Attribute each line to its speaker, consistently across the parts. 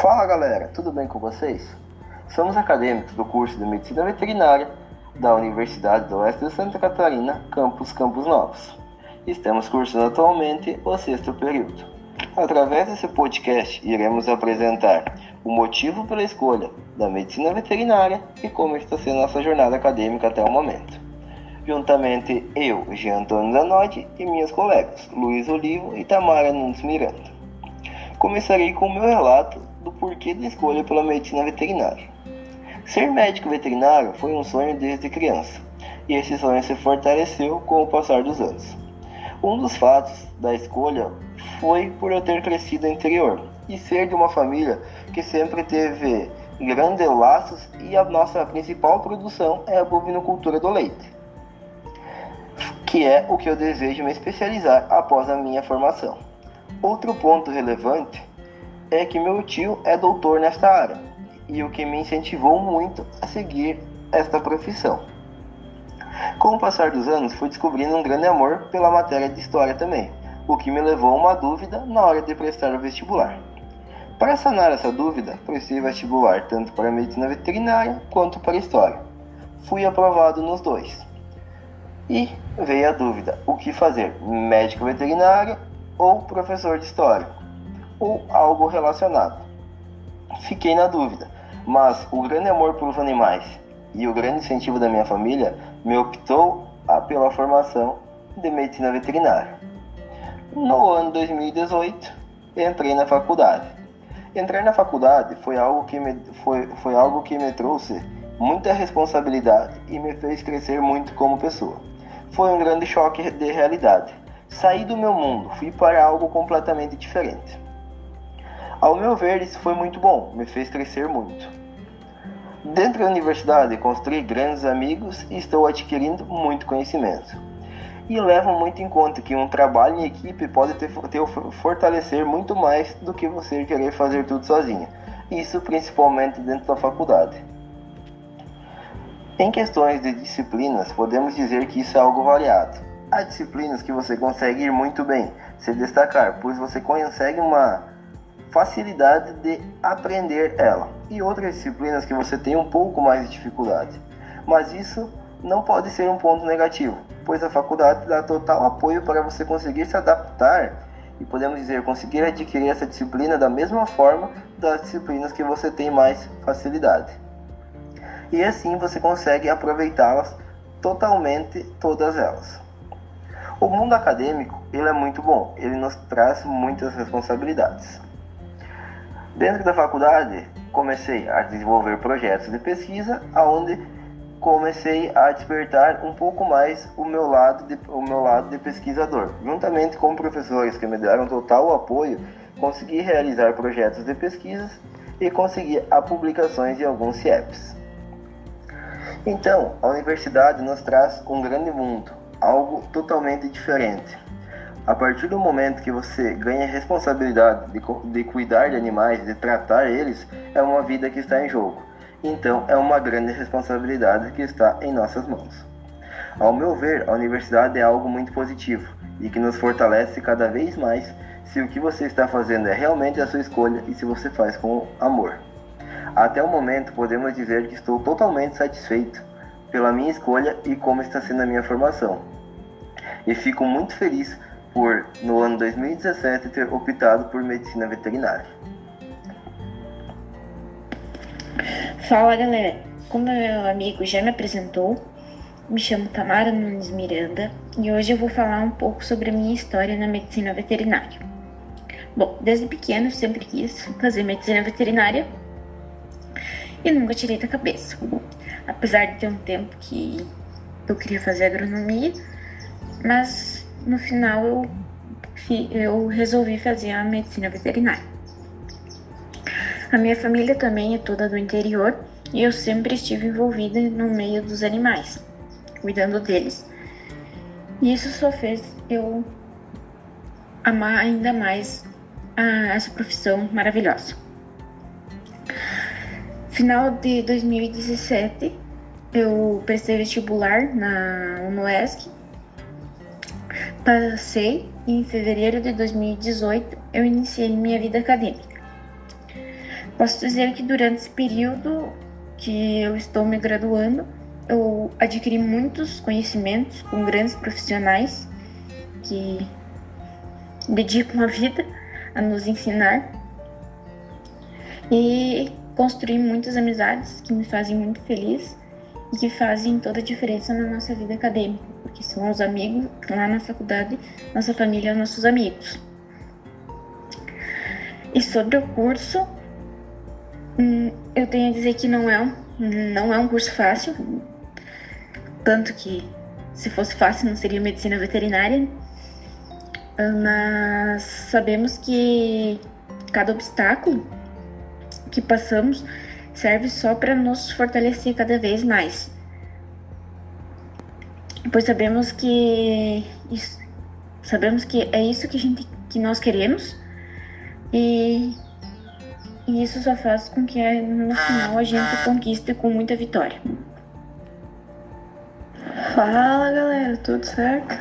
Speaker 1: Fala galera, tudo bem com vocês? Somos acadêmicos do curso de Medicina Veterinária da Universidade do Oeste de Santa Catarina, campus Campos Novos. Estamos cursando atualmente o sexto período. Através desse podcast, iremos apresentar o motivo pela escolha da medicina veterinária e como está sendo nossa jornada acadêmica até o momento. Juntamente eu, Jean Antônio Zanotti e minhas colegas, Luiz Olivo e Tamara Nunes Miranda. Começarei com o meu relato do porquê da escolha pela medicina veterinária. Ser médico veterinário foi um sonho desde criança, e esse sonho se fortaleceu com o passar dos anos. Um dos fatos da escolha foi por eu ter crescido no interior e ser de uma família que sempre teve grandes laços e a nossa principal produção é a bovinocultura do leite, que é o que eu desejo me especializar após a minha formação. Outro ponto relevante é que meu tio é doutor nesta área e o que me incentivou muito a seguir esta profissão. Com o passar dos anos, fui descobrindo um grande amor pela matéria de história também, o que me levou a uma dúvida na hora de prestar o vestibular. Para sanar essa dúvida, prestei vestibular tanto para medicina veterinária quanto para história. Fui aprovado nos dois. E veio a dúvida: o que fazer, médico veterinário ou professor de história? Ou algo relacionado. Fiquei na dúvida, mas o grande amor pelos animais e o grande incentivo da minha família me optou pela formação de medicina veterinária. No ano 2018, entrei na faculdade. Entrar na faculdade foi algo que me, foi, foi algo que me trouxe muita responsabilidade e me fez crescer muito como pessoa. Foi um grande choque de realidade. Saí do meu mundo, fui para algo completamente diferente. Ao meu ver, isso foi muito bom, me fez crescer muito. Dentro da universidade, construí grandes amigos e estou adquirindo muito conhecimento. E levo muito em conta que um trabalho em equipe pode ter fortalecer muito mais do que você querer fazer tudo sozinho. Isso principalmente dentro da faculdade. Em questões de disciplinas, podemos dizer que isso é algo variado. Há disciplinas que você consegue ir muito bem, se destacar, pois você consegue uma facilidade de aprender ela e outras disciplinas que você tem um pouco mais de dificuldade. Mas isso não pode ser um ponto negativo, pois a faculdade dá total apoio para você conseguir se adaptar e podemos dizer conseguir adquirir essa disciplina da mesma forma das disciplinas que você tem mais facilidade. E assim você consegue aproveitá-las totalmente todas elas. O mundo acadêmico, ele é muito bom, ele nos traz muitas responsabilidades. Dentro da faculdade, comecei a desenvolver projetos de pesquisa, aonde comecei a despertar um pouco mais o meu lado de, o meu lado de pesquisador. Juntamente com professores que me deram total apoio, consegui realizar projetos de pesquisas e conseguir a publicações em alguns CIEPs. Então, a universidade nos traz um grande mundo, algo totalmente diferente. A partir do momento que você ganha responsabilidade de, de cuidar de animais, de tratar eles, é uma vida que está em jogo. Então, é uma grande responsabilidade que está em nossas mãos. Ao meu ver, a universidade é algo muito positivo e que nos fortalece cada vez mais se o que você está fazendo é realmente a sua escolha e se você faz com amor. Até o momento, podemos dizer que estou totalmente satisfeito pela minha escolha e como está sendo a minha formação. E fico muito feliz por, no ano 2017, ter optado por medicina veterinária.
Speaker 2: Fala galera, como meu amigo já me apresentou, me chamo Tamara Nunes Miranda e hoje eu vou falar um pouco sobre a minha história na medicina veterinária. Bom, desde pequeno eu sempre quis fazer medicina veterinária e nunca tirei da cabeça. Apesar de ter um tempo que eu queria fazer agronomia, mas no final eu, eu resolvi fazer a medicina veterinária. A minha família também é toda do interior e eu sempre estive envolvida no meio dos animais, cuidando deles. E isso só fez eu amar ainda mais a, essa profissão maravilhosa. Final de 2017, eu prestei vestibular na UNOESC Passei e em fevereiro de 2018 eu iniciei minha vida acadêmica. Posso dizer que durante esse período que eu estou me graduando, eu adquiri muitos conhecimentos com grandes profissionais que dedicam a vida a nos ensinar e construí muitas amizades que me fazem muito feliz e que fazem toda a diferença na nossa vida acadêmica, porque são os amigos lá na faculdade, nossa família, nossos amigos. E sobre o curso, hum, eu tenho a dizer que não é um, não é um curso fácil, tanto que se fosse fácil não seria medicina veterinária, mas sabemos que cada obstáculo que passamos serve só para nos fortalecer cada vez mais. Pois sabemos que isso, sabemos que é isso que a gente que nós queremos e, e isso só faz com que no final a gente conquiste com muita vitória.
Speaker 3: Fala galera, tudo certo?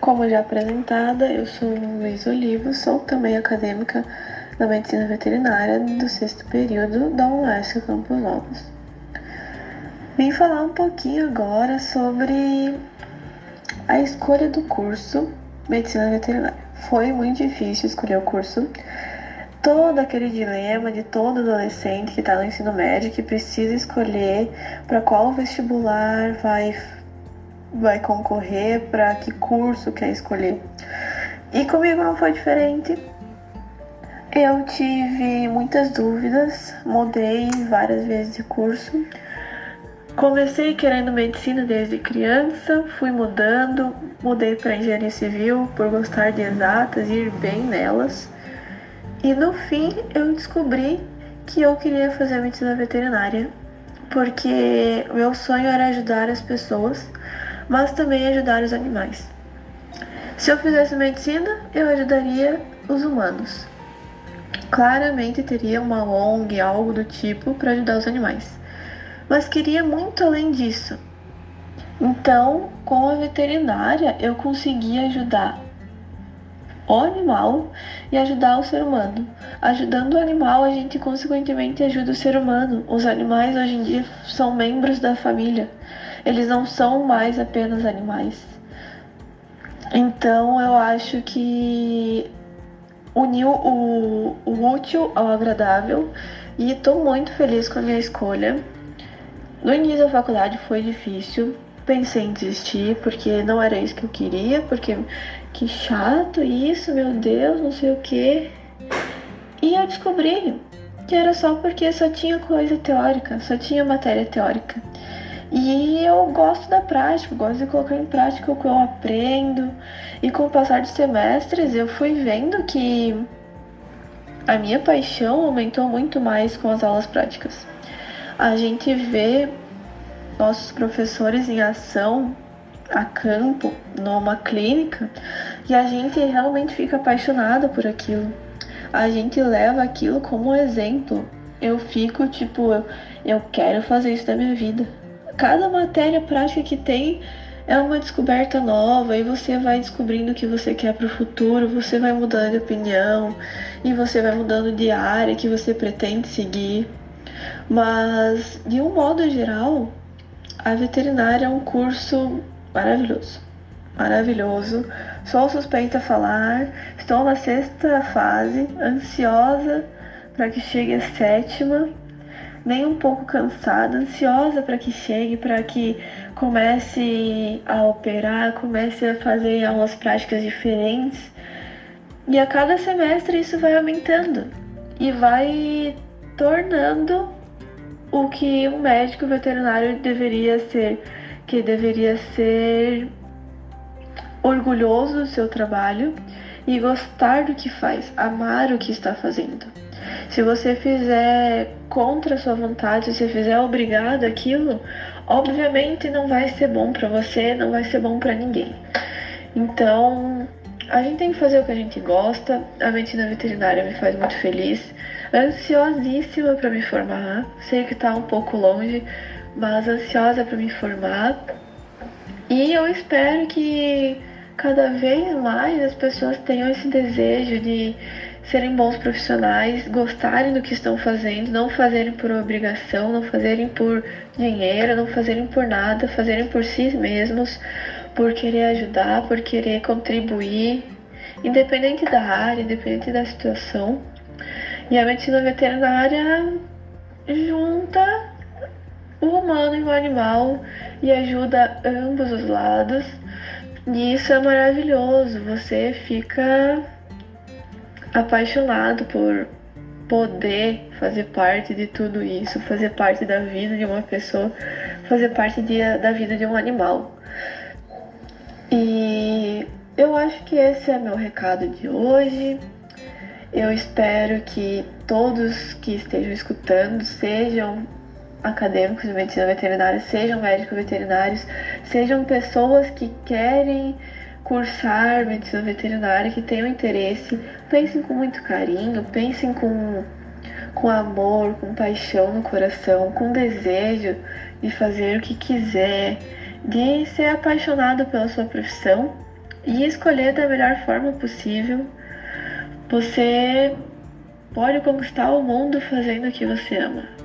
Speaker 3: Como já apresentada, eu sou Luiz Olivo, sou também acadêmica da Medicina Veterinária do sexto período da UNESC Campos Novos. Vim falar um pouquinho agora sobre a escolha do curso Medicina Veterinária. Foi muito difícil escolher o curso. Todo aquele dilema de todo adolescente que está no ensino médio que precisa escolher para qual vestibular vai vai concorrer, para que curso quer escolher. E comigo não foi diferente. Eu tive muitas dúvidas, mudei várias vezes de curso. Comecei querendo medicina desde criança, fui mudando, mudei para engenharia civil por gostar de exatas e ir bem nelas. E no fim eu descobri que eu queria fazer medicina veterinária, porque meu sonho era ajudar as pessoas, mas também ajudar os animais. Se eu fizesse medicina, eu ajudaria os humanos claramente teria uma ONG, algo do tipo, para ajudar os animais. Mas queria muito além disso. Então, com a veterinária, eu conseguia ajudar o animal e ajudar o ser humano. Ajudando o animal, a gente consequentemente ajuda o ser humano. Os animais hoje em dia são membros da família. Eles não são mais apenas animais. Então, eu acho que uniu o, o útil ao agradável e estou muito feliz com a minha escolha. No início da faculdade foi difícil, pensei em desistir porque não era isso que eu queria, porque que chato isso, meu Deus, não sei o que. E eu descobri que era só porque só tinha coisa teórica, só tinha matéria teórica. E eu gosto da prática, gosto de colocar em prática o que eu aprendo. E com o passar dos semestres, eu fui vendo que a minha paixão aumentou muito mais com as aulas práticas. A gente vê nossos professores em ação a campo, numa clínica, e a gente realmente fica apaixonado por aquilo. A gente leva aquilo como exemplo. Eu fico tipo, eu, eu quero fazer isso da minha vida cada matéria prática que tem é uma descoberta nova e você vai descobrindo o que você quer para o futuro, você vai mudando de opinião e você vai mudando de área que você pretende seguir. Mas, de um modo geral, a veterinária é um curso maravilhoso. Maravilhoso. Sou suspeita falar. Estou na sexta fase, ansiosa para que chegue a sétima nem um pouco cansada, ansiosa para que chegue, para que comece a operar, comece a fazer aulas práticas diferentes. E a cada semestre isso vai aumentando e vai tornando o que um médico veterinário deveria ser, que deveria ser orgulhoso do seu trabalho e gostar do que faz, amar o que está fazendo. Se você fizer contra a sua vontade, se fizer obrigado aquilo, obviamente não vai ser bom para você, não vai ser bom para ninguém. Então, a gente tem que fazer o que a gente gosta. A medicina veterinária me faz muito feliz. Ansiosíssima para me formar. Sei que tá um pouco longe, mas ansiosa para me formar. E eu espero que cada vez mais as pessoas tenham esse desejo de serem bons profissionais, gostarem do que estão fazendo, não fazerem por obrigação, não fazerem por dinheiro, não fazerem por nada, fazerem por si mesmos, por querer ajudar, por querer contribuir, independente da área, independente da situação. E a medicina veterinária junta o humano e o animal e ajuda ambos os lados. E isso é maravilhoso. Você fica apaixonado por poder fazer parte de tudo isso, fazer parte da vida de uma pessoa, fazer parte de, da vida de um animal. E eu acho que esse é meu recado de hoje. Eu espero que todos que estejam escutando sejam acadêmicos de medicina veterinária, sejam médicos veterinários, sejam pessoas que querem cursar medicina veterinária, que tenham interesse, pensem com muito carinho, pensem com, com amor, com paixão no coração, com desejo de fazer o que quiser, de ser apaixonado pela sua profissão e escolher da melhor forma possível. Você pode conquistar o mundo fazendo o que você ama.